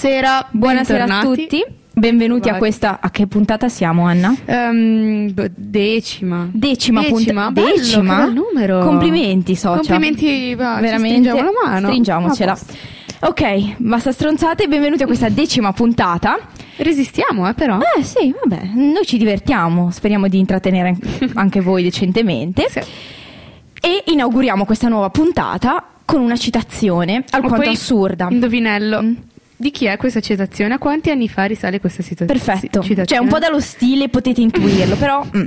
Buonasera, Buonasera a tutti, benvenuti a Vai. questa. A che puntata siamo, Anna? B- decima. Decima, Decima? che bel numero. Complimenti, socia. Complimenti, va, Veramente. stringiamo la mano. Stringiamocela. A. Ok, basta stronzate, benvenuti a questa decima puntata. Resistiamo, eh, però. Eh sì, vabbè, noi ci divertiamo, speriamo di intrattenere anche voi decentemente. Sì. E inauguriamo questa nuova puntata con una citazione alquanto assurda. Indovinello. Mm. Di chi è questa citazione? A quanti anni fa risale questa situa- Perfetto, citazione? cioè un po' dallo stile potete intuirlo, però... mm.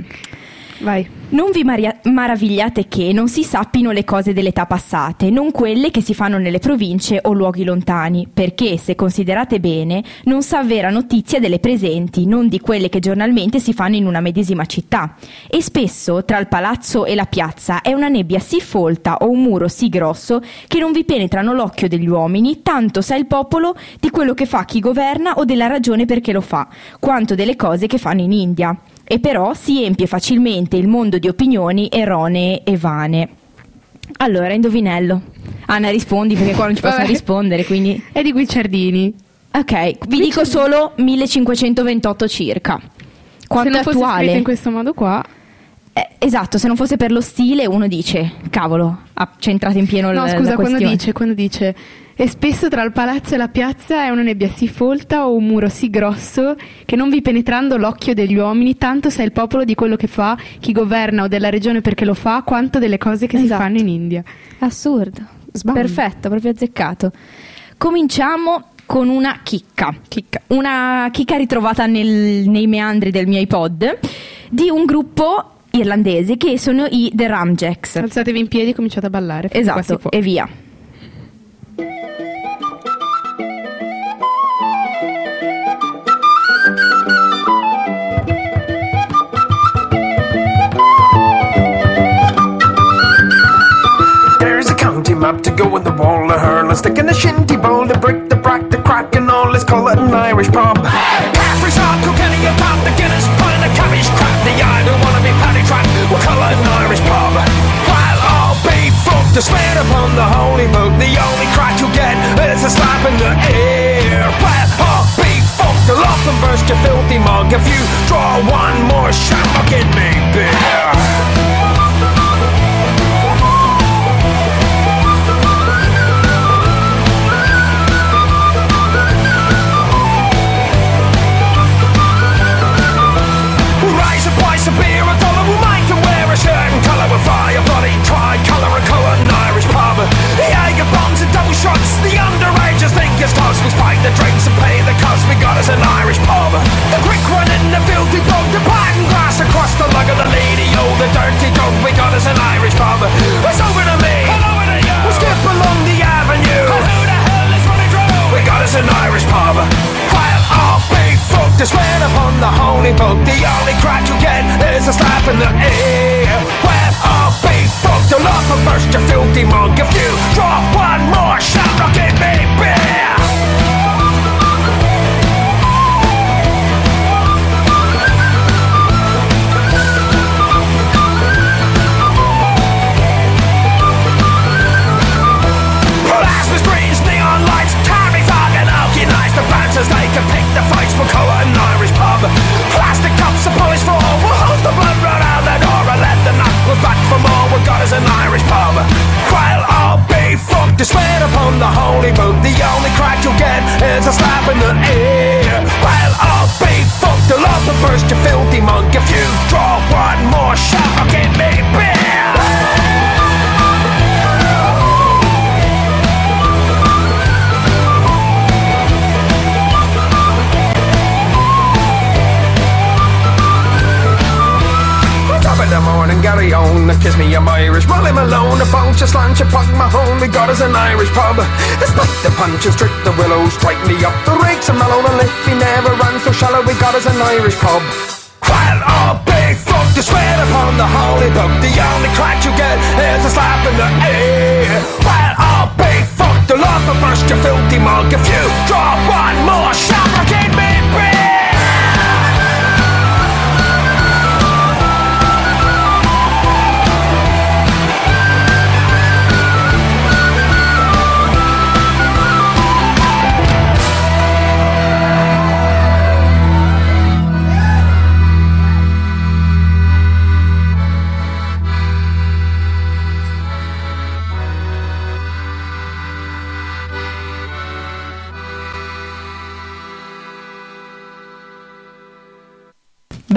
Vai. Non vi maria- maravigliate che non si sappino le cose dell'età passate, non quelle che si fanno nelle province o luoghi lontani, perché, se considerate bene, non sa vera notizia delle presenti, non di quelle che giornalmente si fanno in una medesima città. E spesso, tra il palazzo e la piazza, è una nebbia sì folta o un muro sì grosso che non vi penetrano l'occhio degli uomini, tanto sa il popolo di quello che fa chi governa o della ragione perché lo fa, quanto delle cose che fanno in India e però si empie facilmente il mondo di opinioni erronee e vane. Allora, indovinello. Anna, rispondi perché qua non ci possono rispondere, quindi... È di Guicciardini. Ok, vi dico solo 1528 circa. Quanto Se non è attuale? in questo modo qua. Eh, esatto, se non fosse per lo stile uno dice, cavolo, ha centrato in pieno No, l- scusa, la quando questione. dice, quando dice e spesso tra il palazzo e la piazza è una nebbia sì folta o un muro sì grosso che non vi penetrando l'occhio degli uomini, tanto sa il popolo di quello che fa chi governa o della regione perché lo fa, quanto delle cose che Esatto. si fanno in India. Assurdo. Sbam. Perfetto, proprio azzeccato. Cominciamo con una chicca. Una chicca ritrovata nel- nei meandri del mio iPod di un gruppo irlandese che sono i The Ramjacks. Alzatevi in piedi e cominciate a ballare. si Esatto, e via. To in the wall, a hurl, a stick in the shinty bowl, the brick, the brack, the crack, and all. Let's call it an Irish pub. Caffrey's hot, Kilkenny, a pub, the Guinness, pint, the cabbage crap, the I don't wanna be paddy track. We'll call it an Irish pub. While all be fucked, to swear upon the holy book, the only crack you get is a slap in the air. While all be fucked, the laugh and burst your filthy mug. If you draw one more shot, I'll get me beer. It's toss. We spike the drinks and pay the cost, we got us an Irish pub. The quick run and the filthy dog, the parting glass across the lug of the lady, oh the dirty dog, we got us an Irish pub. It's over to me, over to you. We'll skip along the avenue. who the hell is running through? We got us an Irish pub. While all be fucked, to swear upon the holy book, the only crack you get is a slap in the ear. Well, all be fucked, you'll off and burst your filthy mug. If you draw one more shot, I'll give me beer. The bouncers, they can pick the fights for colour an Irish pub. Plastic cups are polished for. We'll hold the blood right out the door and let the knuckles back for more. We've got us an Irish pub. While all be fucked, to swear upon the holy book. The only crack you'll get is a slap in the ear. While all be fucked, love will burst your filthy monk. If you draw one more shot, I'll give me beer. The morning, Gary on, kiss me, I'm Irish. While I'm alone, a bunch of slant, you pug my home. We got us an Irish pub. Let's the punches, strip the willows, strike me up the rakes and mellow and if he never ran so shallow. We got us an Irish pub. While all big fuck to swear upon the holy book, the only crack you get is a slap in the ear. While all big fuck the love will burst your filthy mug if you drop one more shot, give me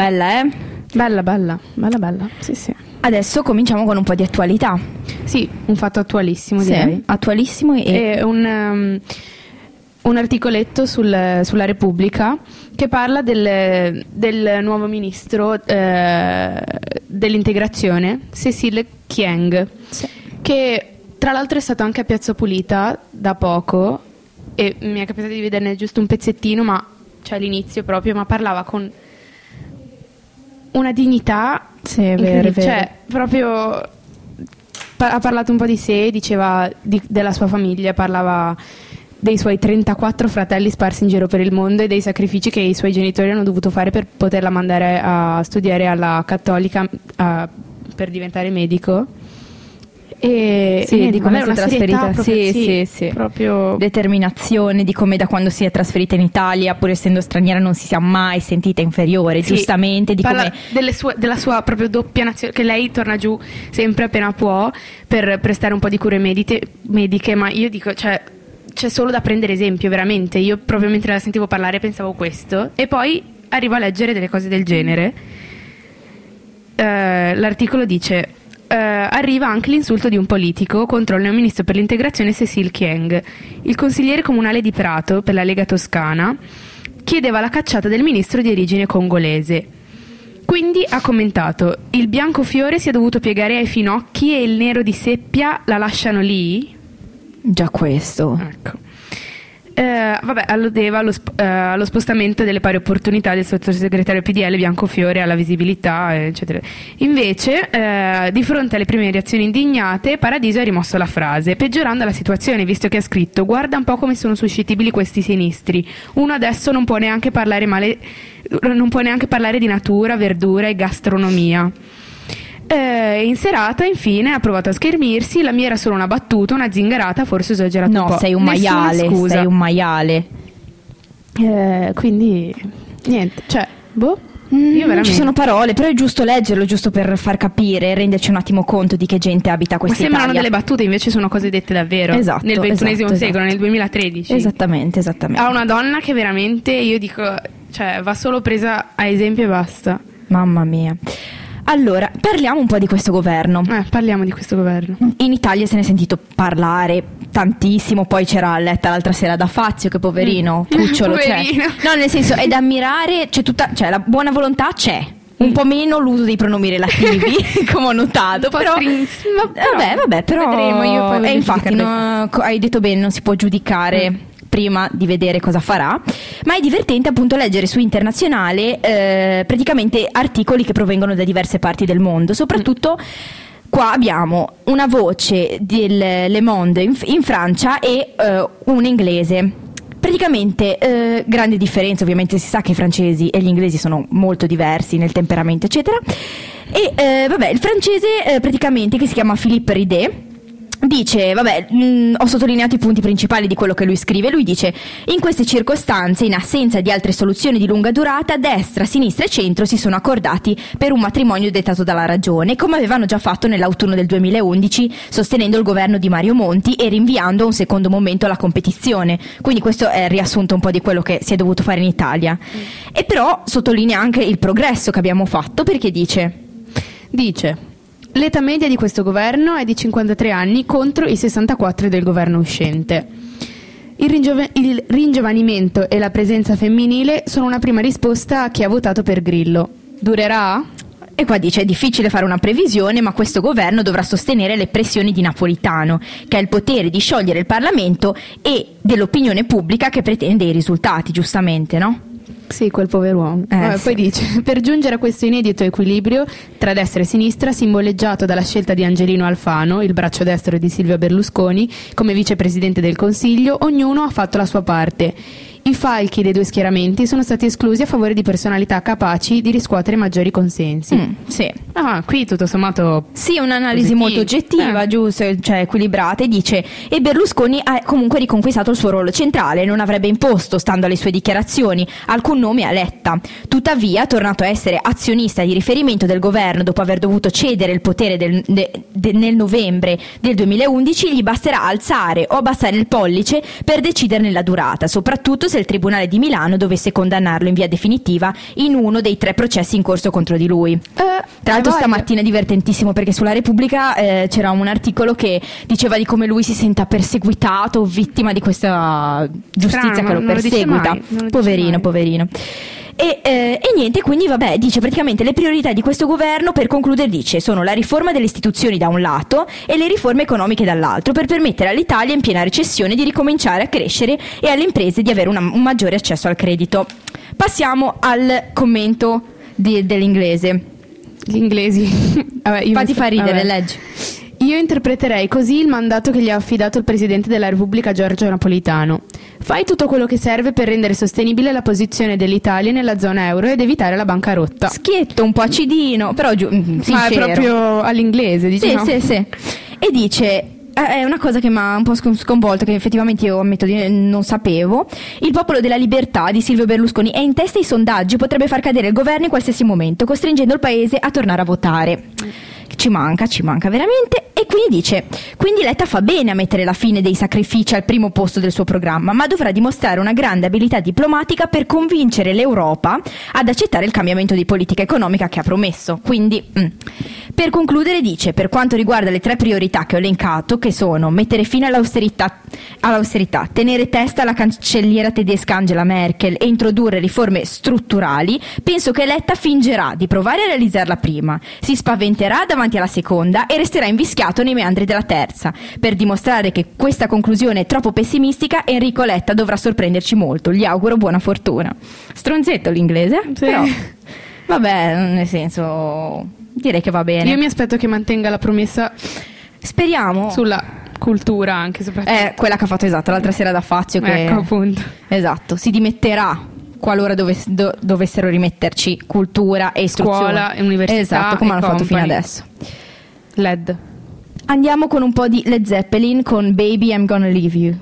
Bella, eh? Bella, bella, bella, bella. Sì, sì. Adesso cominciamo con un po' di attualità. Sì, un fatto attualissimo, Sì, direi. attualissimo e... È un, um, un articoletto sul- sulla Repubblica che parla del, del nuovo ministro eh, dell'integrazione, Cecile Chieng, Sì. che tra l'altro è stato anche a Piazza Pulita da poco e mi è capitato di vederne giusto un pezzettino, ma cioè all'inizio proprio, ma parlava con una dignità Sì, è vero, è incredibile. vero. Cioè, proprio ha parlato un po' di sé, diceva di- della sua famiglia, parlava dei suoi 34 fratelli sparsi in giro per il mondo e dei sacrifici che i suoi genitori hanno dovuto fare per poterla mandare a studiare alla cattolica a- per diventare medico. E Sì, di come si è trasferita. Sì, sì, sì. Proprio determinazione di come da quando si è trasferita in Italia, pur essendo straniera, non si sia mai sentita inferiore, Sì, giustamente, di parla come delle sue- della sua proprio doppia nazione, che lei torna giù sempre appena può per prestare un po' di cure medite- mediche, ma io dico, cioè, c'è solo da prendere esempio, veramente. Io proprio mentre la sentivo parlare pensavo questo, e poi arrivo a leggere delle cose del genere. Eh, l'articolo dice. Eh, arriva anche l'insulto di un politico contro il neo ministro per l'integrazione Cecil Chieng. Il consigliere comunale di Prato per la Lega Toscana chiedeva la cacciata del ministro di origine congolese. Quindi ha commentato: Il bianco fiore si è dovuto piegare ai finocchi e il nero di seppia la lasciano lì? già questo. Ecco. Eh, vabbè, alludeva allo, sp- eh, allo spostamento delle pari opportunità del sottosegretario PDL Biancofiore alla visibilità, eccetera. Invece, eh, di fronte alle prime reazioni indignate, Paradiso ha rimosso la frase, peggiorando la situazione, visto che ha scritto: Guarda un po' come sono suscettibili questi sinistri. Uno adesso non può neanche parlare male, non può neanche parlare di natura, verdura e gastronomia. Eh, in serata, infine, ha provato a schermirsi. La mia era solo una battuta, una zingarata, forse ho esagerato un No, po'. sei un Nessuna maiale, scusa. sei un maiale. Eh, quindi, niente, cioè, boh. Mm, io veramente. ci sono parole, però è giusto leggerlo, giusto per far capire renderci un attimo conto di che gente abita Ma questa sembrano Italia. delle battute, invece sono cose dette davvero. Esatto, Nel XXI esatto, secolo, esatto. nel 2013. Esattamente, esattamente. Ha una donna che veramente, io dico, cioè, va solo presa a esempio e basta. Mamma mia. Allora, parliamo un po' di questo governo. Eh, parliamo di questo governo. In Italia se ne è sentito parlare tantissimo, poi c'era Letta l'altra sera da Fazio, che poverino, Mm. cucciolo c'è. Poverino. No, nel senso, è da ammirare, c'è tutta, cioè la buona volontà c'è. Un po' meno l'uso dei pronomi relativi, come ho notato. Però, string- ma però- vabbè, vabbè, però. Vedremo, io poi E infatti, no, hai detto bene, non si può giudicare. Mm. Prima di vedere cosa farà, ma è divertente appunto leggere su internazionale eh, praticamente articoli che provengono da diverse parti del mondo, soprattutto Qua abbiamo una voce del Le Monde in, in Francia e eh, un inglese. Praticamente, eh, grande differenza, ovviamente si sa che i francesi e gli inglesi sono molto diversi nel temperamento, eccetera. E eh, vabbè, il francese eh, praticamente, che si chiama Philippe Ridet, Dice, vabbè, mh, ho sottolineato i punti principali di quello che lui scrive. Lui dice: In queste circostanze, in assenza di altre soluzioni di lunga durata, destra, sinistra e centro si sono accordati per un matrimonio dettato dalla ragione, come avevano già fatto nell'autunno del 2011, sostenendo il governo di Mario Monti e rinviando a un secondo momento la competizione. Quindi, questo è il riassunto un po' di quello che si è dovuto fare in Italia. E però sottolinea anche il progresso che abbiamo fatto perché dice. Dice: L'età media di questo governo è di 53 anni contro i 64 del governo uscente. Il, ringiove- il ringiovanimento e la presenza femminile sono una prima risposta a chi ha votato per Grillo. Durerà? E qua dice è difficile fare una previsione, ma questo governo dovrà sostenere le pressioni di Napolitano, che ha il potere di sciogliere il Parlamento e dell'opinione pubblica che pretende i risultati, giustamente, no? Sì, quel pover'uomo. Eh, Vabbè, sì. Poi dice: Per giungere a questo inedito equilibrio tra destra e sinistra, simboleggiato dalla scelta di Angelino Alfano, il braccio destro di Silvio Berlusconi, come vicepresidente del Consiglio, ognuno ha fatto la sua parte. I falchi dei due schieramenti sono stati esclusi a favore di personalità capaci di riscuotere maggiori consensi. Mm, sì. Ah, qui tutto sommato Sì, un'analisi Positivo. molto oggettiva, Eh. giusto, cioè equilibrata, e dice e Berlusconi ha comunque riconquistato il suo ruolo centrale, non avrebbe imposto, stando alle sue dichiarazioni, alcun nome a Letta. Tuttavia, tornato a essere azionista di riferimento del governo dopo aver dovuto cedere il potere del- de- de- nel novembre del 2011, gli basterà alzare o abbassare il pollice per deciderne la durata, soprattutto se il Tribunale di Milano dovesse condannarlo in via definitiva in uno dei tre processi in corso contro di lui. Tra l'altro stamattina è divertentissimo perché sulla Repubblica eh, c'era un articolo che diceva di come lui si senta perseguitato o vittima di questa giustizia Strano, che lo perseguita. lo poverino, poverino. E, eh, e niente, quindi vabbè, dice praticamente le priorità di questo governo per concludere dice sono la riforma delle istituzioni da un lato e le riforme economiche dall'altro per permettere all'Italia in piena recessione di ricominciare a crescere e alle imprese di avere una- un maggiore accesso al credito. Passiamo al commento di- dell'inglese. gli inglesi. Vabbè, Fatti far ridere, vabbè. leggi. Io interpreterei così il mandato che gli ha affidato il Presidente della Repubblica Giorgio Napolitano. Fai tutto quello che serve per rendere sostenibile la posizione dell'Italia nella zona euro ed evitare la bancarotta. Schietto, un po' acidino, però mm, Ma è sincero. proprio all'inglese, Sì, diciamo. sì, sì. E dice... eh, È una cosa che mi ha un po' scon- sconvolto, che effettivamente io ammetto di non sapevo. Il popolo della libertà di Silvio Berlusconi è in testa ai sondaggi, potrebbe far cadere il governo in qualsiasi momento, costringendo il paese a tornare a votare. Ci manca, ci manca veramente. E quindi dice: Quindi Letta fa bene a mettere la fine dei sacrifici al primo posto del suo programma, ma dovrà dimostrare una grande abilità diplomatica per convincere l'Europa ad accettare il cambiamento di politica economica che ha promesso. Quindi, mm. per concludere, dice: Per quanto riguarda le tre priorità che ho elencato, che sono mettere fine all'austerità, all'austerità tenere testa alla cancelliera tedesca Angela Merkel e introdurre riforme strutturali, penso che Letta fingerà di provare a realizzarla prima, si spaventerà davanti alla seconda e resterà invischiato nei meandri della terza. Per dimostrare che questa conclusione è troppo pessimistica, Enrico Letta dovrà sorprenderci molto. Gli auguro buona fortuna. Stronzetto l'inglese, Sì. però vabbè, nel senso direi che va bene. Io mi aspetto che mantenga la promessa Speriamo. sulla cultura anche soprattutto. È quella che ha fatto esatto l'altra sera da Fazio che Ecco appunto. Esatto, si dimetterà qualora dovess- do- dovessero rimetterci cultura e istruzione. Scuola e università Esatto, come hanno fatto fino company. adesso. LED. Andiamo con un po' di Led Zeppelin con Baby I'm Gonna Leave You.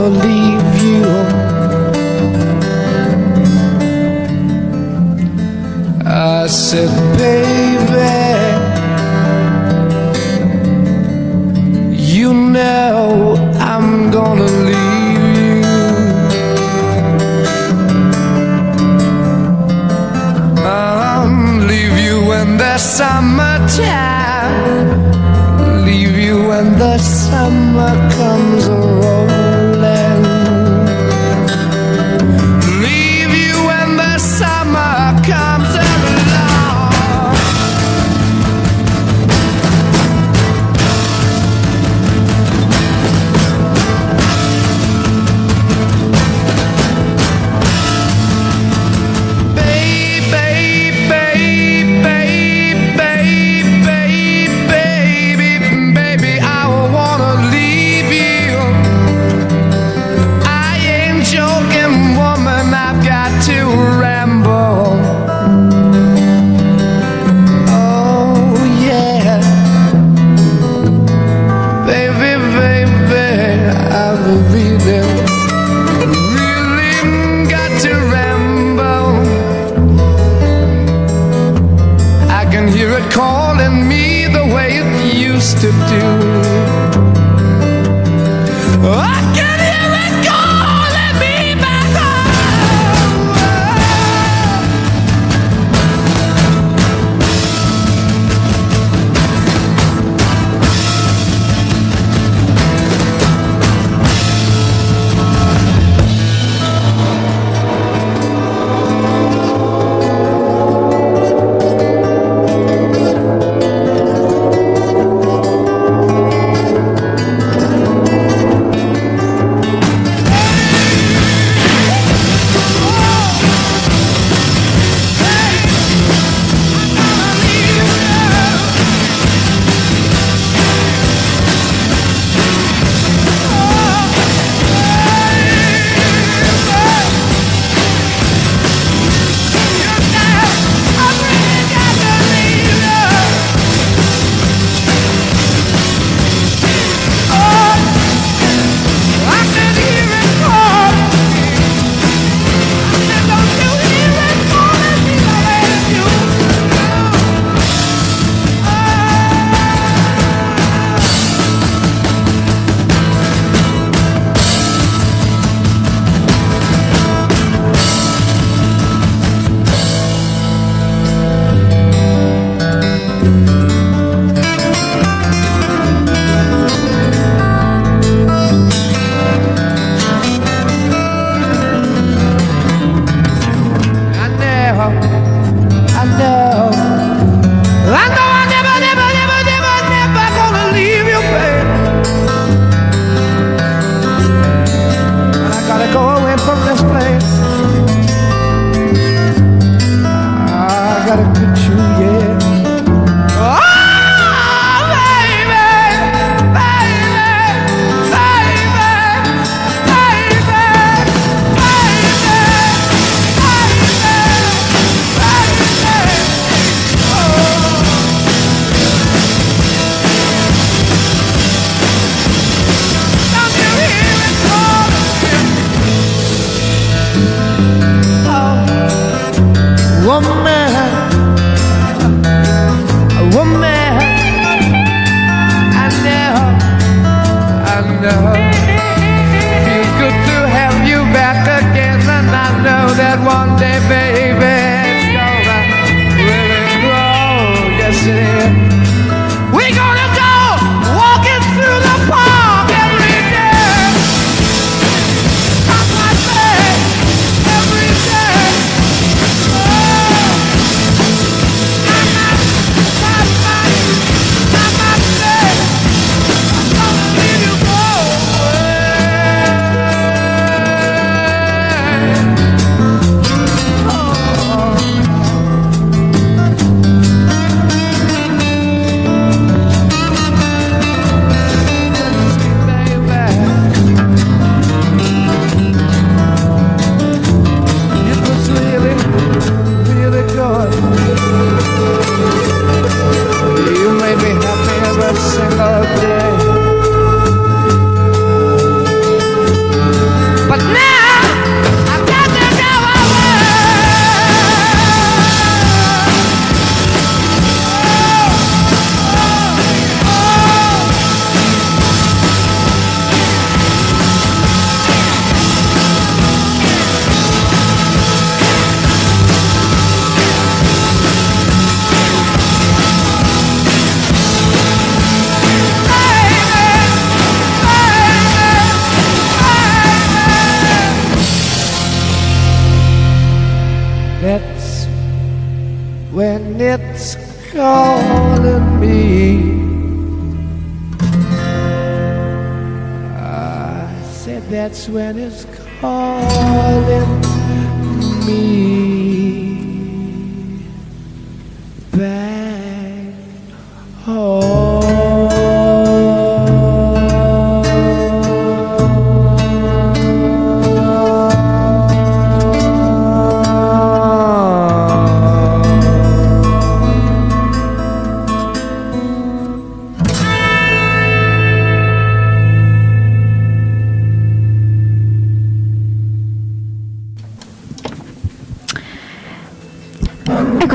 Gonna leave you. I said,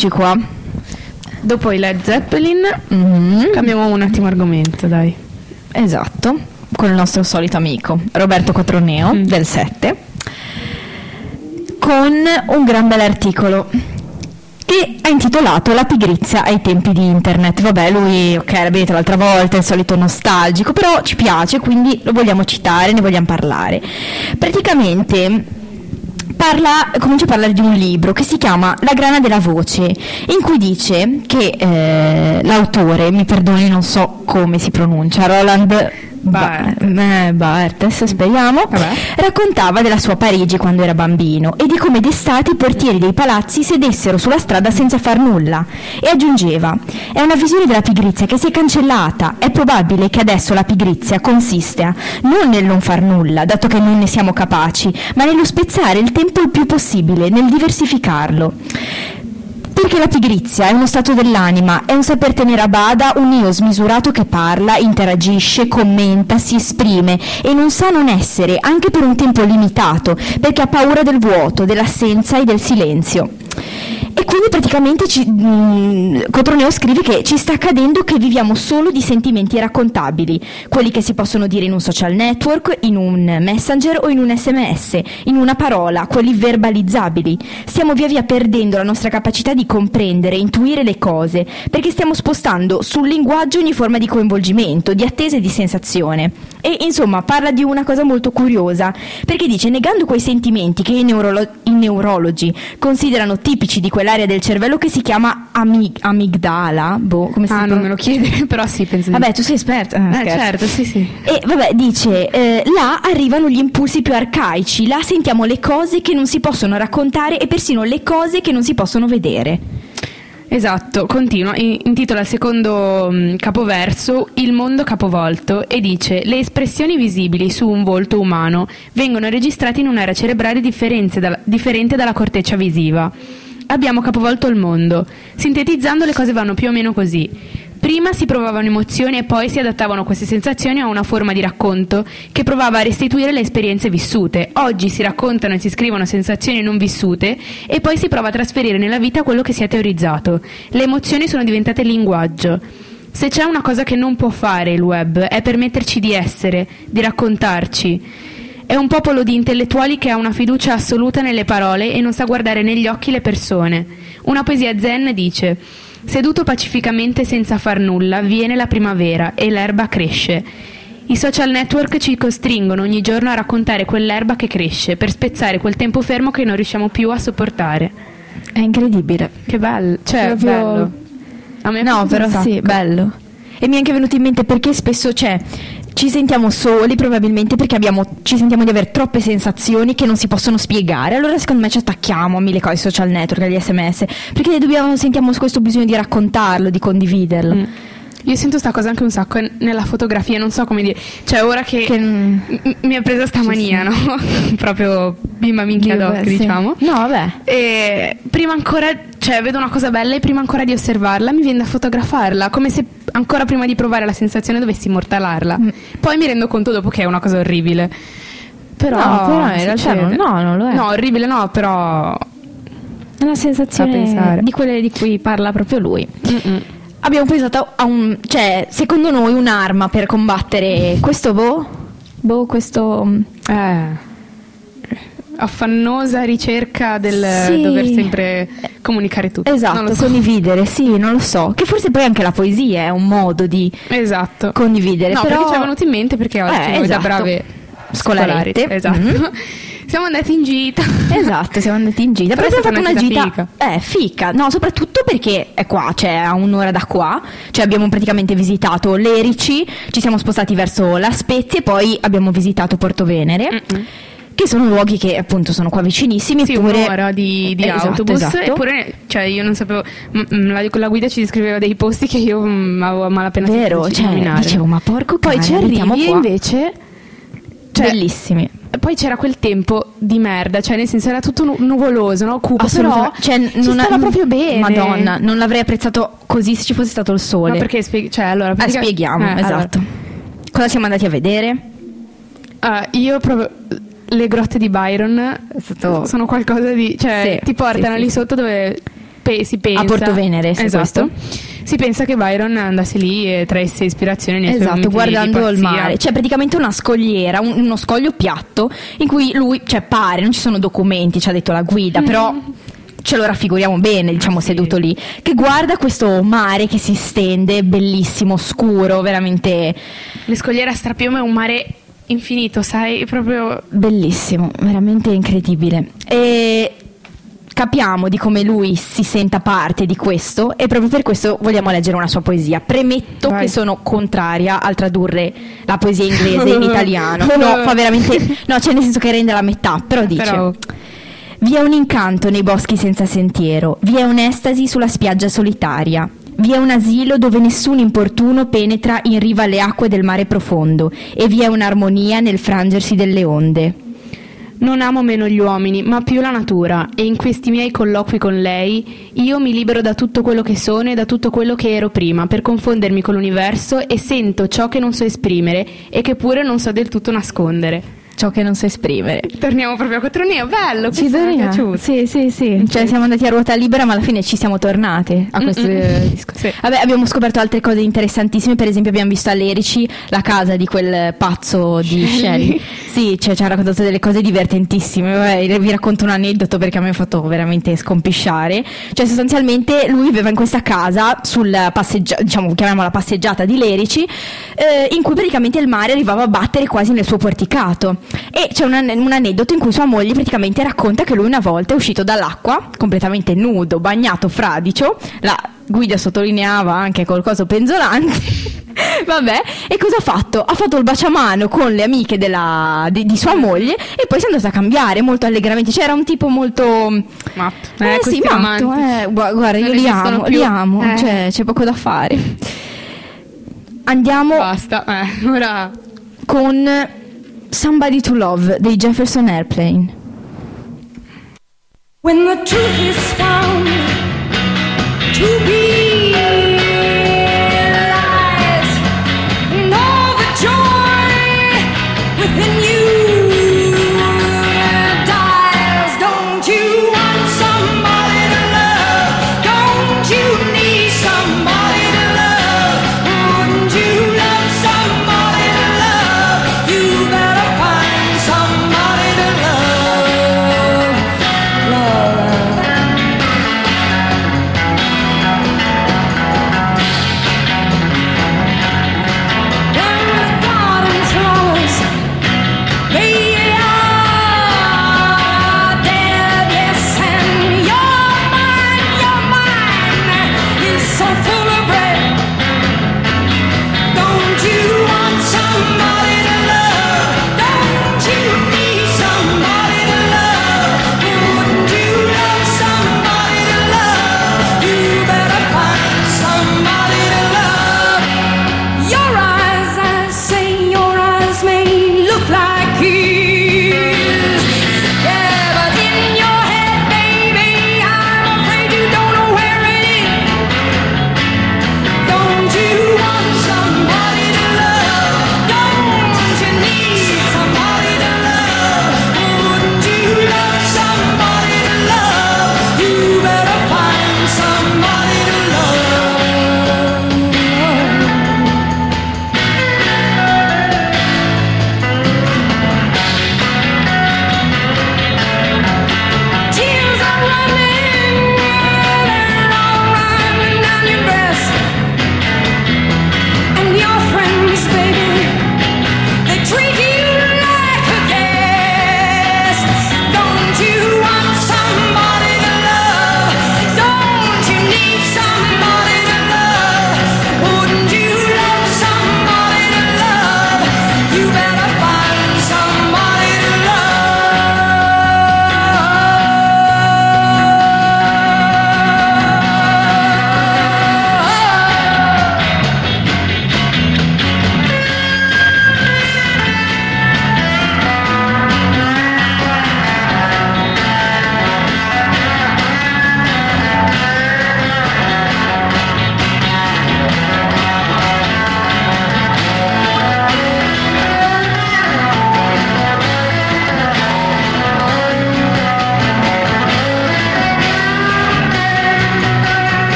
Eccoci qua. Dopo i Led Zeppelin Mhm, cambiamo un attimo argomento, dai. Esatto, con il nostro solito amico Roberto Quattroneo Mm. del 7, con un gran bel articolo che ha intitolato La pigrizia ai tempi di internet. Vabbè, lui, ok, l'abbiamo detto l'altra volta, è il solito nostalgico, però ci piace, quindi lo vogliamo citare, ne vogliamo parlare. Praticamente parla, comincia a parlare di un libro che si chiama La grana della voce, in cui dice che eh, l'autore, mi perdoni, non so come si pronuncia, Roland Eh, Barthes, speriamo, Vabbè. raccontava della sua Parigi quando era bambino e di come d'estate i portieri dei palazzi sedessero sulla strada senza far nulla. E aggiungeva: È una visione della pigrizia che si è cancellata. È probabile che adesso la pigrizia consista non nel non far nulla, dato che non ne siamo capaci, ma nello spezzare il tempo il più possibile, nel diversificarlo. Perché la pigrizia è uno stato dell'anima, è un saper tenere a bada un io smisurato che parla, interagisce, commenta, si esprime e non sa non essere, anche per un tempo limitato, perché ha paura del vuoto, dell'assenza e del silenzio. E quindi praticamente ci, mh, Cotroneo scrive che ci sta accadendo che viviamo solo di sentimenti raccontabili, quelli che si possono dire in un social network, in un messenger o in un sms, in una parola, quelli verbalizzabili. Stiamo via via perdendo la nostra capacità di comprendere, intuire le cose, perché stiamo spostando sul linguaggio ogni forma di coinvolgimento, di attesa e di sensazione. E insomma parla di una cosa molto curiosa, perché dice negando quei sentimenti che i, neurolo- i neurologi considerano tipici di quell'area del cervello che si chiama ami- amigdala, boh, come si Ah, non me lo chiedere, però sì, penso Vabbè, tu sei esperta. Eh, scherzo. certo, sì, sì. E vabbè, dice, eh, là arrivano gli impulsi più arcaici, là sentiamo le cose che non si possono raccontare e persino le cose che non si possono vedere. Esatto, continua, in- intitola il secondo mm, capoverso Il mondo capovolto e dice le espressioni visibili su un volto umano vengono registrate in un'area cerebrale differente dalla corteccia visiva. Abbiamo capovolto il mondo. Sintetizzando le cose vanno più o meno così. Prima si provavano emozioni e poi si adattavano queste sensazioni a una forma di racconto che provava a restituire le esperienze vissute. Oggi si raccontano e si scrivono sensazioni non vissute e poi si prova a trasferire nella vita quello che si è teorizzato. Le emozioni sono diventate linguaggio. Se c'è una cosa che non può fare il web è permetterci di essere, di raccontarci. È un popolo di intellettuali che ha una fiducia assoluta nelle parole e non sa guardare negli occhi le persone. Una poesia zen dice: Seduto pacificamente senza far nulla, viene la primavera e l'erba cresce. I social network ci costringono ogni giorno a raccontare quell'erba che cresce per spezzare quel tempo fermo che non riusciamo più a sopportare. È incredibile. Che bello, cioè, Proprio- bello. A me No, però sì, bello. E mi è anche venuto in mente perché spesso c'è. Ci sentiamo soli probabilmente perché abbiamo, ci sentiamo di avere troppe sensazioni che non si possono spiegare. Allora secondo me ci attacchiamo a mille cose, ai social network, agli sms, perché dobbiamo, sentiamo questo bisogno di raccontarlo, di condividerlo. Mm. Io sento sta cosa anche un sacco nella fotografia, non so come dire. Cioè, ora che, Che- m- mi ha presa sta Sì, mania, no? Proprio bimba minchia doc, sì. diciamo. No, vabbè. E prima ancora, cioè, vedo una cosa bella e prima ancora di osservarla mi viene da fotografarla, come se ancora prima di provare la sensazione dovessi immortalarla. Mm. Poi mi rendo conto dopo che è una cosa orribile. Però, No, però in realtà non- no, non lo è. No, orribile no, però... È una sensazione di quelle di cui parla proprio lui. Mm-mm. Abbiamo pensato a un, cioè, secondo noi un'arma per combattere questo boh, boh, questo Eh. Affannosa ricerca del Sì. dover sempre comunicare tutto. Non Esatto, lo so. condividere, sì, non lo so. Che forse poi anche la poesia è un modo di Esatto. condividere. No, però... perché ci è venuto in mente perché oggi Eh, noi da esatto. brave scolarette. Esatto. Mhm. Siamo andati in gita. Esatto, siamo andati in gita. Però Però è abbiamo fatto una gita. gita Eh, fica. No, soprattutto perché è qua, cioè a un'ora da qua. Cioè abbiamo praticamente visitato l'Erici, ci siamo spostati verso la Spezia e poi abbiamo visitato Porto Venere. Che sono luoghi che appunto sono qua vicinissimi. Sì, eppure- un'ora di, di Esatto, autobus. esatto. Eppure, cioè, io non sapevo. m- m- la, la guida ci descriveva dei posti che io mm, avevo a malapena Vero, cioè, nominare. dicevo, ma porco Poi cane, ci abitiamo arrivi e qua. invece. Cioè, Bellissimi. Poi c'era quel tempo di merda, cioè nel senso era tutto nu- nuvoloso, no? Cupo, però Assolutamente. Cioè, ci non stava proprio bene. Madonna, non l'avrei apprezzato così se ci fosse stato il sole. Ma perché spieghi? Cioè, allora, Eh, pratica- spieghiamo, eh, esatto. Cosa siamo andati a vedere? allora, ah, io proprio le grotte di Byron stato- sono qualcosa di cioè Sì, ti portano sì, lì sì. sotto dove pe- si pensa A Porto Venere, esatto. questo. Si pensa che Byron andasse lì e traesse ispirazione nei Esatto, guardando il mare. C'è praticamente una scogliera, un- uno scoglio piatto in cui lui, cioè pare, non ci sono documenti, ci ha detto la guida, però ce lo raffiguriamo bene, diciamo, sì. seduto lì, che guarda questo mare che si stende, bellissimo, scuro, veramente Le scogliere a strapiombo è un mare infinito, sai, proprio bellissimo, veramente incredibile. E capiamo di come lui si senta parte di questo e proprio per questo vogliamo leggere una sua poesia. Premetto Vai. che sono contraria al tradurre la poesia inglese in italiano. No, fa veramente no, cioè nel senso che rende la metà, però dice Però- Vi è un incanto nei boschi senza sentiero, vi è un'estasi sulla spiaggia solitaria. Vi è un asilo dove nessun importuno penetra in riva alle acque del mare profondo e vi è un'armonia nel frangersi delle onde. Non amo meno gli uomini, ma più la natura, e in questi miei colloqui con lei io mi libero da tutto quello che sono e da tutto quello che ero prima, per confondermi con l'universo e sento ciò che non so esprimere e che pure non so del tutto nascondere. Ciò che non so esprimere. Torniamo proprio a Cotroneo, bello, Ci torniamo? piaciuto. Sì, sì, sì. Cioè siamo andati a ruota libera, ma alla fine ci siamo tornate a questo eh, discorso. Sì. Vabbè, abbiamo scoperto altre cose interessantissime. Per esempio, abbiamo visto a Lerici la casa di quel pazzo di Shelley. Sì, cioè, ci ha raccontato delle cose divertentissime. Vi racconto un aneddoto perché a me ha fatto veramente scompisciare. Cioè, sostanzialmente, lui viveva in questa casa sul passeggiata, diciamo, chiamiamola passeggiata di Lerici, eh, in cui praticamente il mare arrivava a battere quasi nel suo porticato. E c'è un, un aneddoto in cui sua moglie praticamente racconta che lui una volta è uscito dall'acqua, completamente nudo, bagnato, fradicio. La guida sottolineava anche col coso penzolante. Vabbè, e cosa ha fatto? Ha fatto il baciamano con le amiche della- di, di sua moglie e poi si è andato a cambiare molto allegramente. C'era un tipo molto. Matto. Eh, questi sì, matto, eh, gua- guarda, io Non li esistono amo, più. li amo, Eh. cioè c'è poco da fare. Andiamo Basta, eh, ora... con Somebody to Love dei Jefferson Airplane. When the truth is found to be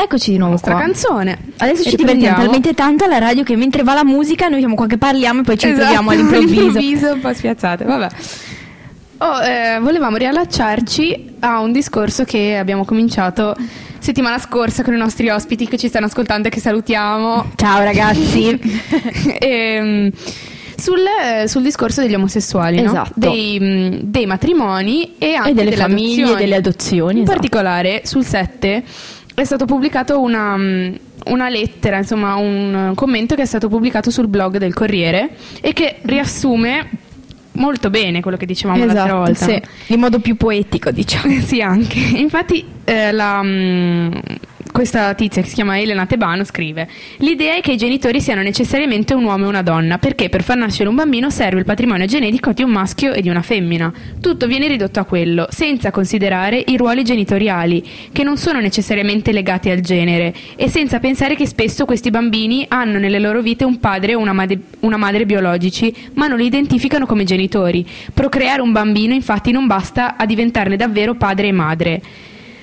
eccoci di nuovo la nostra qua. canzone. Adesso E ci divertiamo talmente tanto alla radio che mentre va la musica noi siamo qua che parliamo e poi ci Esatto, ritroviamo all'improvviso. un po' spiazzate, vabbè. Oh, eh, volevamo riallacciarci a un discorso che abbiamo cominciato settimana scorsa con i nostri ospiti che ci stanno ascoltando e che salutiamo. Ciao ragazzi. Ehm, sul, eh, sul discorso degli omosessuali, no? Esatto. dei, mh, dei matrimoni e anche e delle, delle famiglie, adozioni. delle adozioni. In esatto. particolare sul 7 è stato pubblicato una, mh, una lettera, insomma un commento che è stato pubblicato sul blog del Corriere e che riassume molto bene quello che dicevamo l'altra Esatto, volta. sì, in modo più poetico diciamo. Sì, anche. Infatti, eh, la, mh, questa tizia che si chiama Elena Tebano scrive: L'idea è che i genitori siano necessariamente un uomo e una donna, perché per far nascere un bambino serve il patrimonio genetico di un maschio e di una femmina. Tutto viene ridotto a quello, senza considerare i ruoli genitoriali, che non sono necessariamente legati al genere, e senza pensare che spesso questi bambini hanno nelle loro vite un padre o una madre, una madre biologici, ma non li identificano come genitori. Procreare un bambino, infatti, non basta a diventarne davvero padre e madre.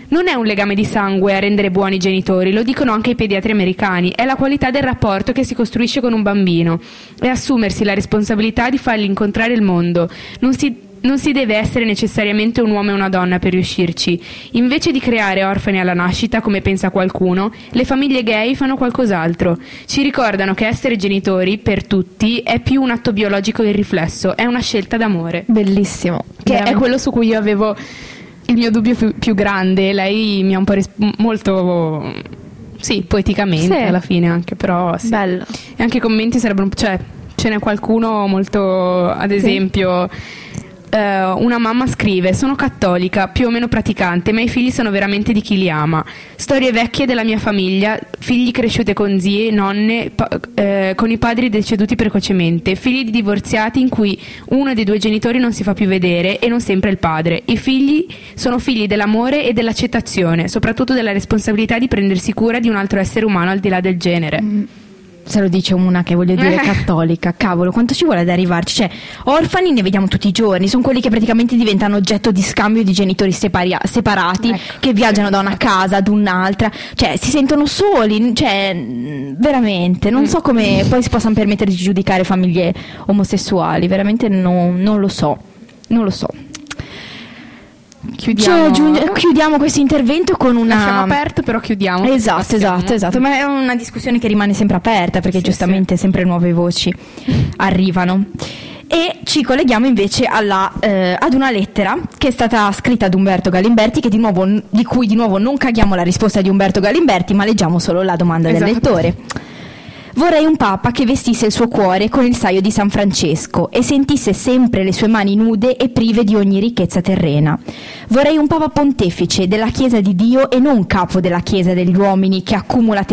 Non è un legame di sangue a rendere buoni genitori, lo dicono anche i pediatri americani, è la qualità del rapporto che si costruisce con un bambino, è assumersi la responsabilità di fargli incontrare il mondo. Non si, non si deve essere necessariamente un uomo e una donna per riuscirci. Invece di creare orfani alla nascita, come pensa qualcuno, le famiglie gay fanno qualcos'altro. Ci ricordano che essere genitori, per tutti, è più un atto biologico del riflesso, è una scelta d'amore. Bellissimo. Che è Veramente. quello su cui io avevo il mio dubbio più, più grande. Lei mi ha un po' ris- molto. Sì, poeticamente Sì. alla fine anche, però sì. Bello. E anche i commenti sarebbero. cioè, ce n'è qualcuno molto. ad esempio. eh, una mamma scrive: Sono cattolica, più o meno praticante, ma i figli sono veramente di chi li ama. Storie vecchie della mia famiglia, figli cresciute con zie, nonne, pa- eh, con i padri deceduti precocemente, figli di divorziati in cui uno dei due genitori non si fa più vedere e non sempre il padre. I figli sono figli dell'amore e dell'accettazione, soprattutto della responsabilità di prendersi cura di un altro essere umano al di là del genere. Se lo dice una che voglio dire cattolica, cavolo, quanto ci vuole ad arrivarci? Cioè, orfani ne vediamo tutti i giorni, sono quelli che praticamente diventano oggetto di scambio di genitori separi- separati, Ecco, che viaggiano da una casa ad un'altra, cioè si sentono soli, cioè veramente, non so come poi si possano permettere di giudicare famiglie omosessuali, veramente non, non lo so, non lo so. Chiudiamo, Cioè, chiudiamo questo intervento con una... lasciamo aperto, però chiudiamo. Esatto, esatto, esatto, ma è una discussione che rimane sempre aperta perché Sì, giustamente sempre nuove voci arrivano. E ci colleghiamo invece alla, eh, ad una lettera che è stata scritta ad Umberto Galimberti, che di, nuovo, di cui di nuovo non caghiamo la risposta di Umberto Galimberti, ma leggiamo solo la domanda del Esatto. lettore. Vorrei un papa che vestisse il suo cuore con il saio di San Francesco e sentisse sempre le sue mani nude e prive di ogni ricchezza terrena. Vorrei un papa pontefice della Chiesa di Dio e non capo della Chiesa degli uomini che accumula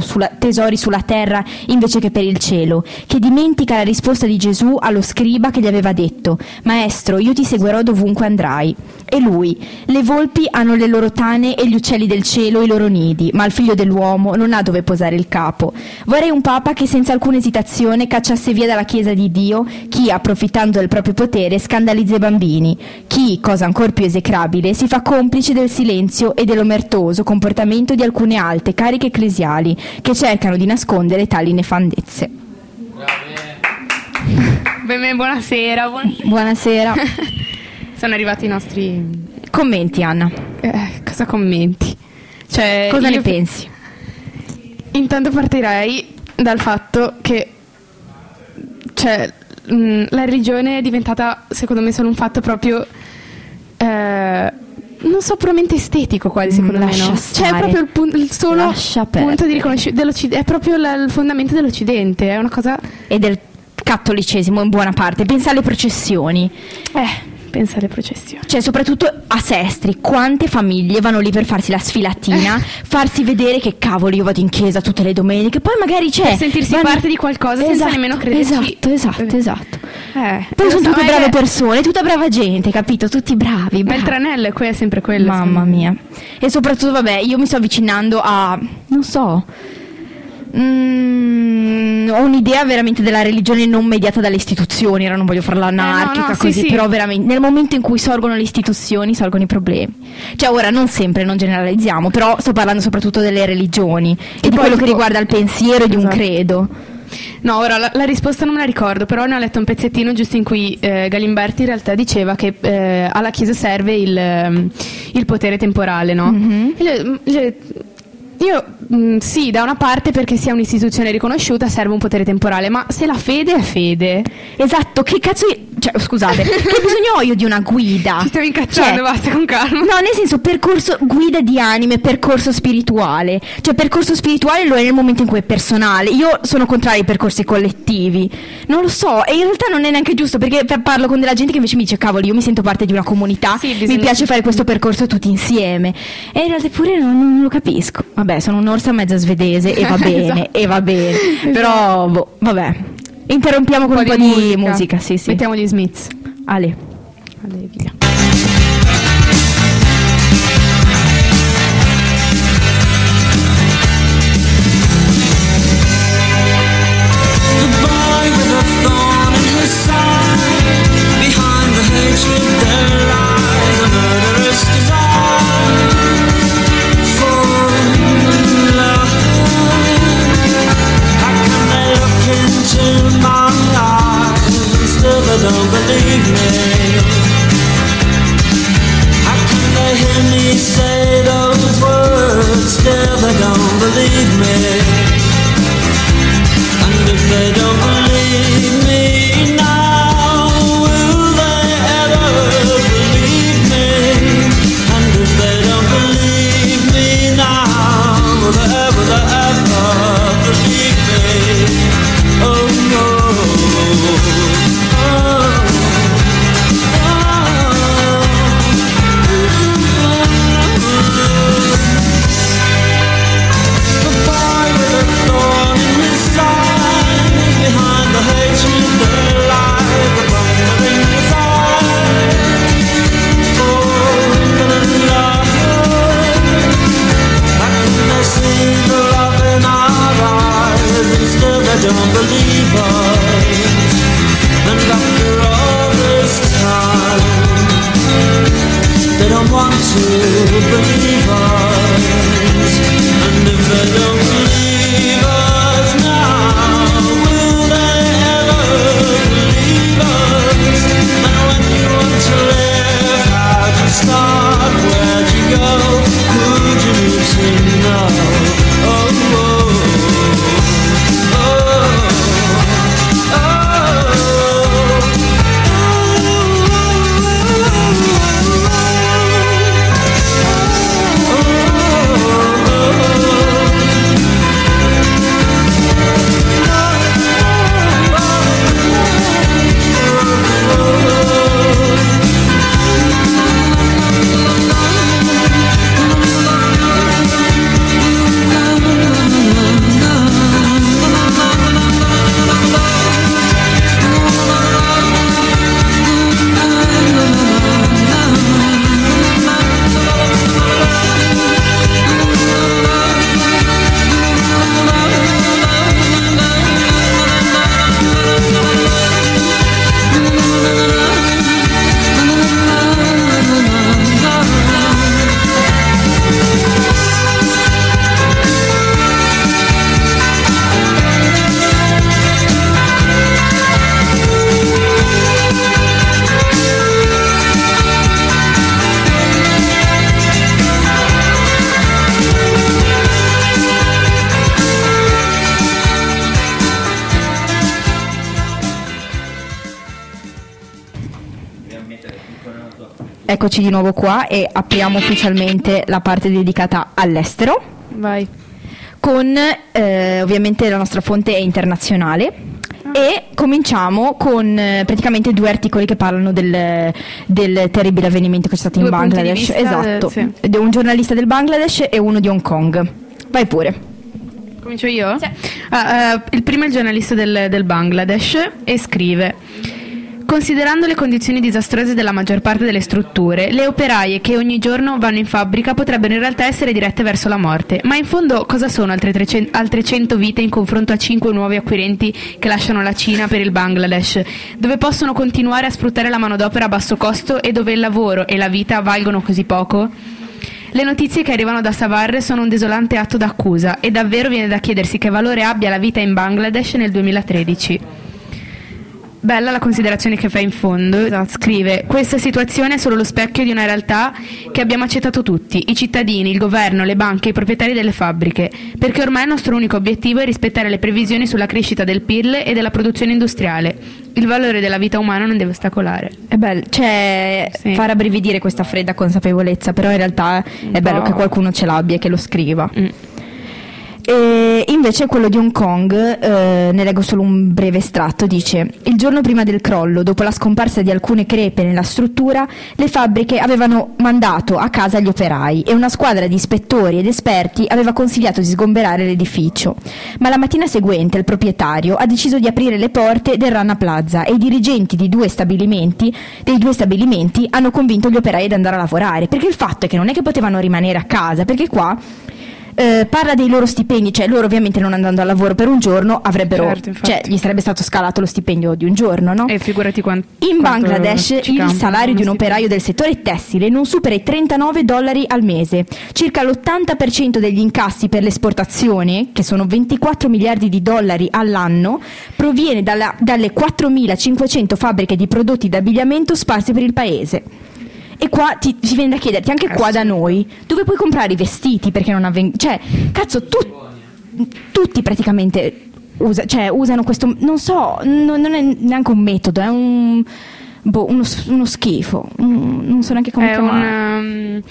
sulla- tesori sulla terra invece che per il cielo, che dimentica la risposta di Gesù allo scriba che gli aveva detto: Maestro, io ti seguirò dovunque andrai. E lui: Le volpi hanno le loro tane e gli uccelli del cielo i loro nidi, ma il figlio dell'uomo non ha dove posare il capo. Vorrei un papa che senza alcuna esitazione cacciasse via dalla Chiesa di Dio chi, approfittando del proprio potere, scandalizza i bambini, chi, cosa ancora più esecrabile, si fa complice del silenzio e dell'omertoso comportamento di alcune alte cariche ecclesiali che cercano di nascondere tali nefandezze. Bene, buonasera. buon- Buonasera. Sono arrivati i nostri. Commenti, Anna. eh, cosa commenti? Cioè, Cosa ne pensi? Intanto partirei dal fatto che cioè, mh, la religione è diventata, secondo me, solo un fatto proprio. eh, non so, puramente estetico quasi, secondo Mm, me. lascia No? stare. Cioè, è proprio il, pun- il solo Lascia punto di riconoscimento. È proprio la- il fondamento dell'Occidente. È una cosa. E del cattolicesimo in buona parte. Pensa alle processioni. Eh, pensa alle processioni. Cioè, soprattutto a Sestri, quante famiglie vanno lì per farsi la sfilatina, farsi vedere che cavolo io vado in chiesa tutte le domeniche, poi magari c'è. Per sentirsi parte di qualcosa senza nemmeno crederci. Esatto, esatto, esatto. Eh, Poi lo sono so, tutte eh, brave che- persone, tutta brava gente, capito? Tutti bravi. Il tranello è, è sempre quello. Mamma mia. E soprattutto, vabbè, io mi sto avvicinando a. non so. Mm, ho un'idea veramente della religione non mediata dalle istituzioni, ora non voglio farla anarchica Eh, no, sì, così, sì. però veramente nel momento in cui sorgono le istituzioni sorgono i problemi. Cioè ora non sempre, non generalizziamo, però sto parlando soprattutto delle religioni e di poi, quello che tipo- riguarda il pensiero e di un Esatto. credo. No, ora la, la risposta non me la ricordo, però ne ho letto un pezzettino giusto in cui eh, Galimberti in realtà diceva che eh, alla Chiesa serve il, ehm, il potere temporale, no? Mhm. E le- le- io mh, sì, da una parte perché sia un'istituzione riconosciuta serve un potere temporale, ma se la fede è fede. Esatto, che cazzo cioè scusate, che bisogno ho io di una guida? Ti stiamo incazzando, Cioè, basta con calma. No, nel senso percorso guida di anime, percorso spirituale. Cioè percorso spirituale lo è nel momento in cui è personale. Io sono contraria ai percorsi collettivi. Non lo so, e in realtà non è neanche giusto perché per- parlo con della gente che invece mi dice cavolo, io mi sento parte di una comunità, Sì, mi piace fare questo percorso tutti insieme. E in realtà pure non, non lo capisco. Vabbè, sono un'orsa mezza svedese e va bene, Esatto. e va bene. Però boh, vabbè. Interrompiamo con un po' di, musica. sì, sì. Mettiamo gli Smiths. Ale. Ale, via. Eccoci di nuovo qua e apriamo ufficialmente la parte dedicata all'estero. Vai. con eh, ovviamente la nostra fonte è internazionale e cominciamo con eh, praticamente due articoli che parlano del, del terribile avvenimento che c'è stato in Due di Bangladesh. vista, esatto, sì. Un giornalista del Bangladesh e uno di Hong Kong. Vai pure. Comincio io? Ah, eh, il primo è il giornalista del, del Bangladesh e scrive: Considerando le condizioni disastrose della maggior parte delle strutture, le operaie che ogni giorno vanno in fabbrica potrebbero in realtà essere dirette verso la morte. Ma in fondo cosa sono altre 300, altre 100 vite in confronto a 5 nuovi acquirenti che lasciano la Cina per il Bangladesh, dove possono continuare a sfruttare la manodopera a basso costo e dove il lavoro e la vita valgono così poco? Le notizie che arrivano da Savarre sono un desolante atto d'accusa e davvero viene da chiedersi che valore abbia la vita in Bangladesh nel 2013. Bella la considerazione che fa in fondo. Scrive: Questa situazione è solo lo specchio di una realtà che abbiamo accettato tutti, i cittadini, il governo, le banche, i proprietari delle fabbriche, perché ormai il nostro unico obiettivo è rispettare le previsioni sulla crescita del PIL e della produzione industriale. Il valore della vita umana non deve ostacolare. È bello, cioè Sì. fa rabbrividire questa fredda consapevolezza, però in realtà è bello che qualcuno ce l'abbia e che lo scriva. Mm. E invece quello di Hong Kong, eh, ne leggo solo un breve estratto, dice il giorno prima del crollo, dopo la scomparsa di alcune crepe nella struttura, le fabbriche avevano mandato a casa gli operai e una squadra di ispettori ed esperti aveva consigliato di sgomberare l'edificio. Ma la mattina seguente il proprietario ha deciso di aprire le porte del Rana Plaza e i dirigenti di due dei due stabilimenti hanno convinto gli operai ad andare a lavorare, perché il fatto è che non è che potevano rimanere a casa, perché qua eh, parla dei loro stipendi, cioè loro ovviamente non andando al lavoro per un giorno avrebbero, Certo, cioè gli sarebbe stato scalato lo stipendio di un giorno, no? E figurati quant- In quanto Bangladesh il campano salario di un uno operaio del settore tessile non supera i 39 dollari al mese. Circa l'80% degli incassi per l'esportazione, che sono 24 miliardi di dollari all'anno, proviene dalla- dalle 4.500 fabbriche di prodotti d'abbigliamento sparse per il paese. E qua ti, ti viene da chiederti, anche qua da noi, dove puoi comprare i vestiti perché non avvengono... Cioè, cazzo, tu, tutti praticamente usa- cioè, usano questo... Non so, non, non è neanche un metodo, è un... boh, uno, uno schifo. Un- non so neanche come È un, chiamarlo. um,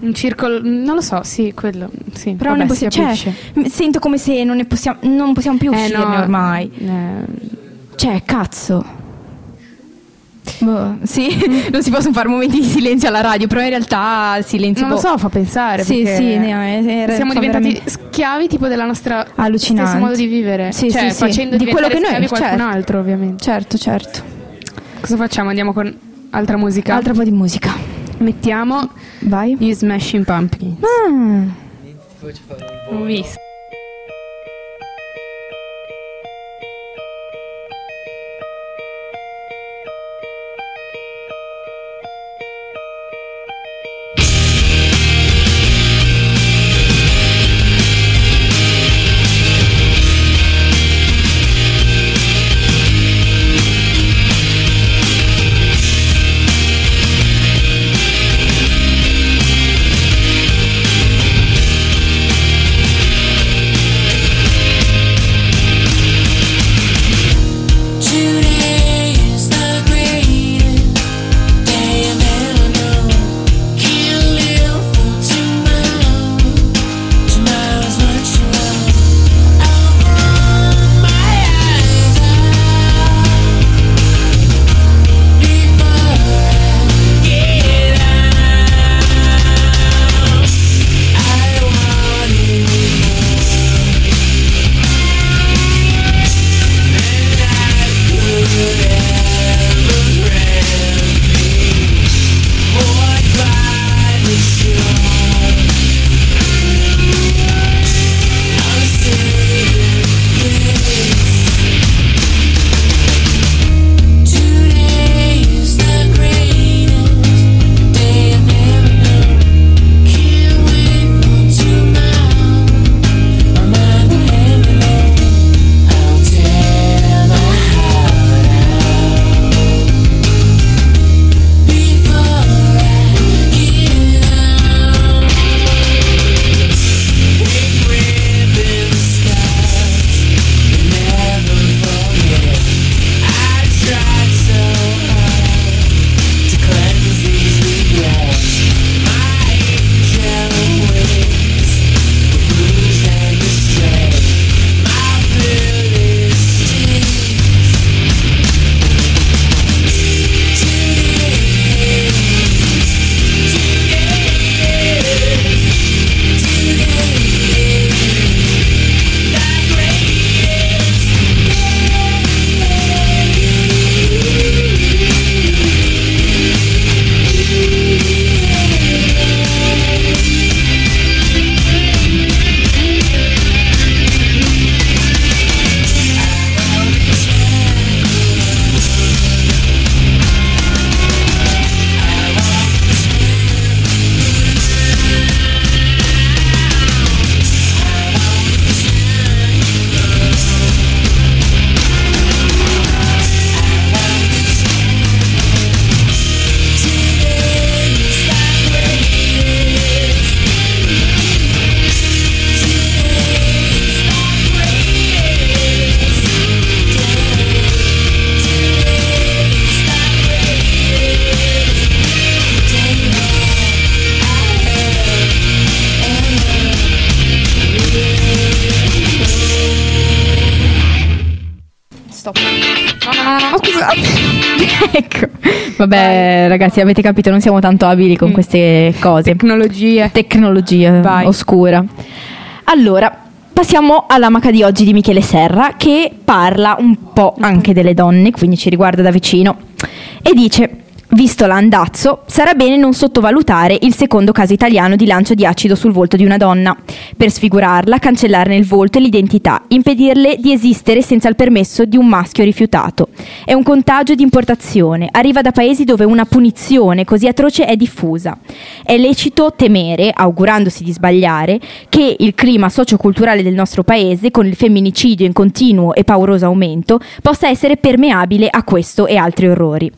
un circolo, non lo so, sì, quello, sì. Però vabbè, ne si possi- cioè, sento come se non ne possiamo, non possiamo più Eh, uscirne no, ormai. eh, Cioè, cazzo. Boh, sì, non si possono fare momenti di silenzio alla radio, però in realtà il silenzio... non lo boh, so, fa pensare. Sì, sì, ne- è- siamo fa diventati veramente- schiavi tipo della nostra Allucinante. stesso modo di vivere. Sì, cioè, sì, sì. facendo Di quello che noi- schiavi qualcun certo. altro, ovviamente. Certo, certo. Cosa facciamo? Andiamo con altra musica? Altra po' di musica. Mettiamo Vai. gli Smashing Pumpkins. Ah. Ho visto. Vabbè, ragazzi, avete capito, non siamo tanto abili con Mm. queste cose. Tecnologie. Tecnologia Vai. oscura. Allora, passiamo all'amaca di oggi di Michele Serra che parla un po' anche delle donne, quindi ci riguarda da vicino. E dice: Visto l'andazzo, sarà bene non sottovalutare il secondo caso italiano di lancio di acido sul volto di una donna, per sfigurarla, cancellarne il volto e l'identità, impedirle di esistere senza il permesso di un maschio rifiutato. È un contagio di importazione, arriva da paesi dove una punizione così atroce è diffusa. È lecito temere, augurandosi di sbagliare, che il clima socioculturale del nostro paese, con il femminicidio in continuo e pauroso aumento, possa essere permeabile a questo e altri orrori.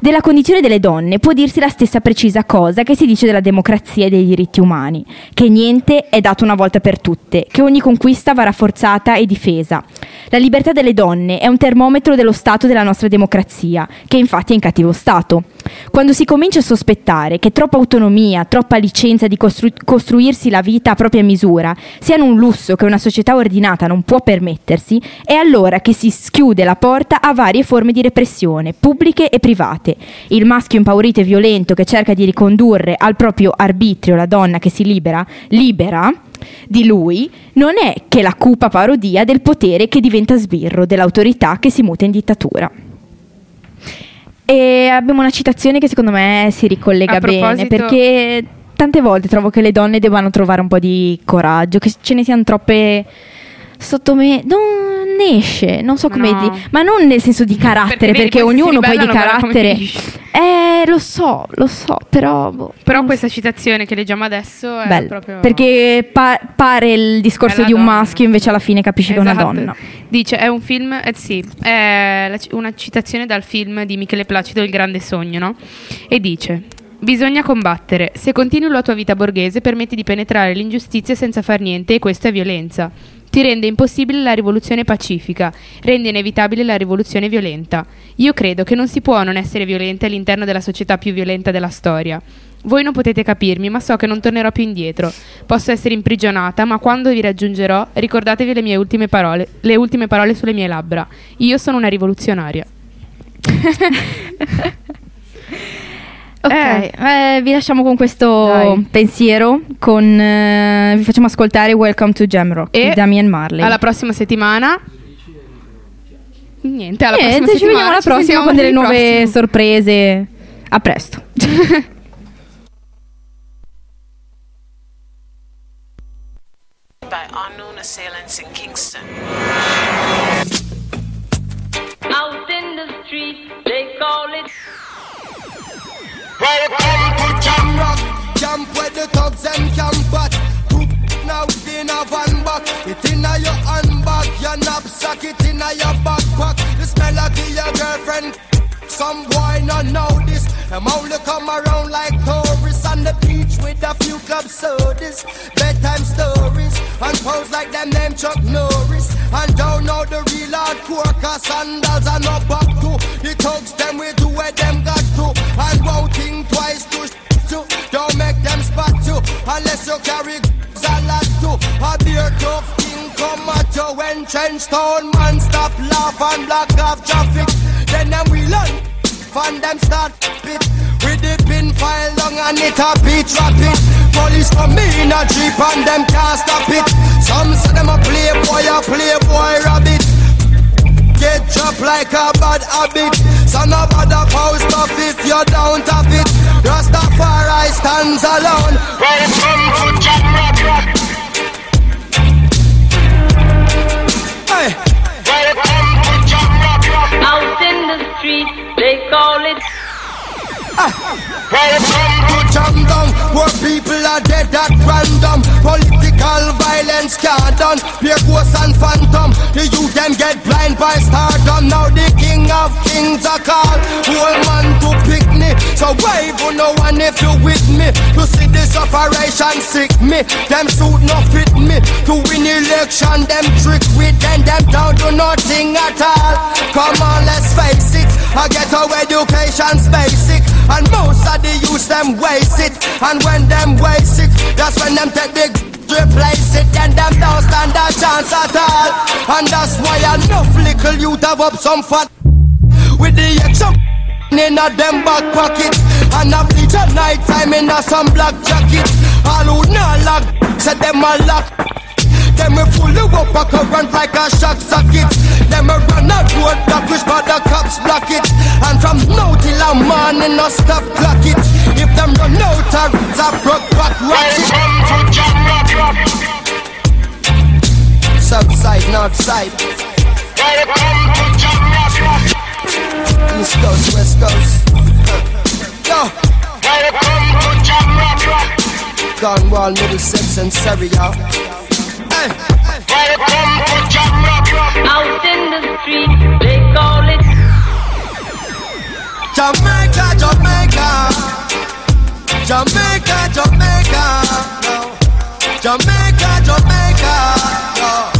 Della condizione delle donne può dirsi la stessa precisa cosa che si dice della democrazia e dei diritti umani, che niente è dato una volta per tutte, che ogni conquista va rafforzata e difesa. La libertà delle donne è un termometro dello stato della nostra democrazia, che infatti è in cattivo stato. Quando si comincia a sospettare che troppa autonomia, troppa licenza di costru- costruirsi la vita a propria misura siano un lusso che una società ordinata non può permettersi, è allora che si schiude la porta a varie forme di repressione, pubbliche e private. Il maschio impaurito e violento che cerca di ricondurre al proprio arbitrio la donna che si libera, libera di lui, non è che la cupa parodia del potere che diventa sbirro, dell'autorità che si muta in dittatura. E abbiamo una citazione che secondo me si ricollega bene perché tante volte trovo che le donne debbano trovare un po' di coraggio, che ce ne siano troppe sotto me. Non esce, non so come no. dire, ma non nel senso di carattere, vedi, perché, si ognuno poi di carattere. Eh, lo so, lo so, però. boh, Però questa citazione che leggiamo adesso è Bello, proprio... perché pa- pare il discorso di un donna. maschio, invece alla fine capisci che è una Esatto. donna. Dice, è un film, eh sì, è una citazione dal film di Michele Placido, Il grande sogno, no? E dice, bisogna combattere, se continui la tua vita borghese permetti di penetrare l'ingiustizia senza far niente e questa è violenza. Ti rende impossibile la rivoluzione pacifica, rende inevitabile la rivoluzione violenta. Io credo che non si può non essere violenti all'interno della società più violenta della storia. Voi non potete capirmi, ma so che non tornerò più indietro. Posso essere imprigionata, ma quando vi raggiungerò, ricordatevi le mie ultime parole, le ultime parole sulle mie labbra. Io sono una rivoluzionaria. Ok, Eh. eh, vi lasciamo con questo Dai. pensiero. Con, eh, vi facciamo ascoltare Welcome to Jamrock E di Damien Marley. Alla prossima settimana. Niente, alla Niente, prossima ci settimana. vediamo alla prossima con delle nuove prossimo. sorprese. A presto. by unknown assailants in Kingston. Out in the street, they call it. Welcome to Jam Rock, camp where the thugs and camp but Two now in a van back, it in a your handbag, your knapsack, it in a your backpack. The smell of your girlfriend. Some boy not know this. Them only come around like tourists on the beach with a few club sodas, bedtime stories, and pose like them name Chuck Norris. And don't hardcore, cause sandals and not back to. The thugs them we do where them got to, and won't think twice to. to. Don't make them spot you unless you carry a lot. A beer tough thing come at you when trench town man stop laugh and block off traffic. Then them we learn, fun them start pit. With the pin file long and it a beat rapid. Police come in a jeep and them can't stop it. Some say them a playboy, a playboy rabbit. Get dropped like a bad habit. So no bother post off if you don't have it. Rastafari stands alone. Welcome to Jamrock. Hey. Welcome to Jamrock. Out in the street, they call it. Ah. Welcome to Jam Down, where people are dead at random. Political violence can't done. Pure ghosts and phantom. The youth them get blind by stardom. Now the king of kings are called. Whole man to pick me. So wave on no one if you with me. To see this operation sick me. Them suit no fit me. To win election, them trick with them. Them don't do nothing at all. Come on, let's face it. I get our education's basic. And most of the youth them waste it. And when them waste it, that's when them take big replace it. Then them don't stand a chance at all. And that's why enough little youth have up some fat. with the extra in a them back pocket And a bleach night time in a some black jacket All who not lock, say them a lock Them we pull you up a current like a shock socket. Them we run a road block which but the cops block it. And from now till a morning no stop clock it. If them run out a broke back rocket. South side, north side. East coast, west coast. Yo. Cornwall, Middlesex and Surrey, y'all Out in the street, they call it Jamaica, Jamaica. Jamaica, Jamaica. Jamaica, Jamaica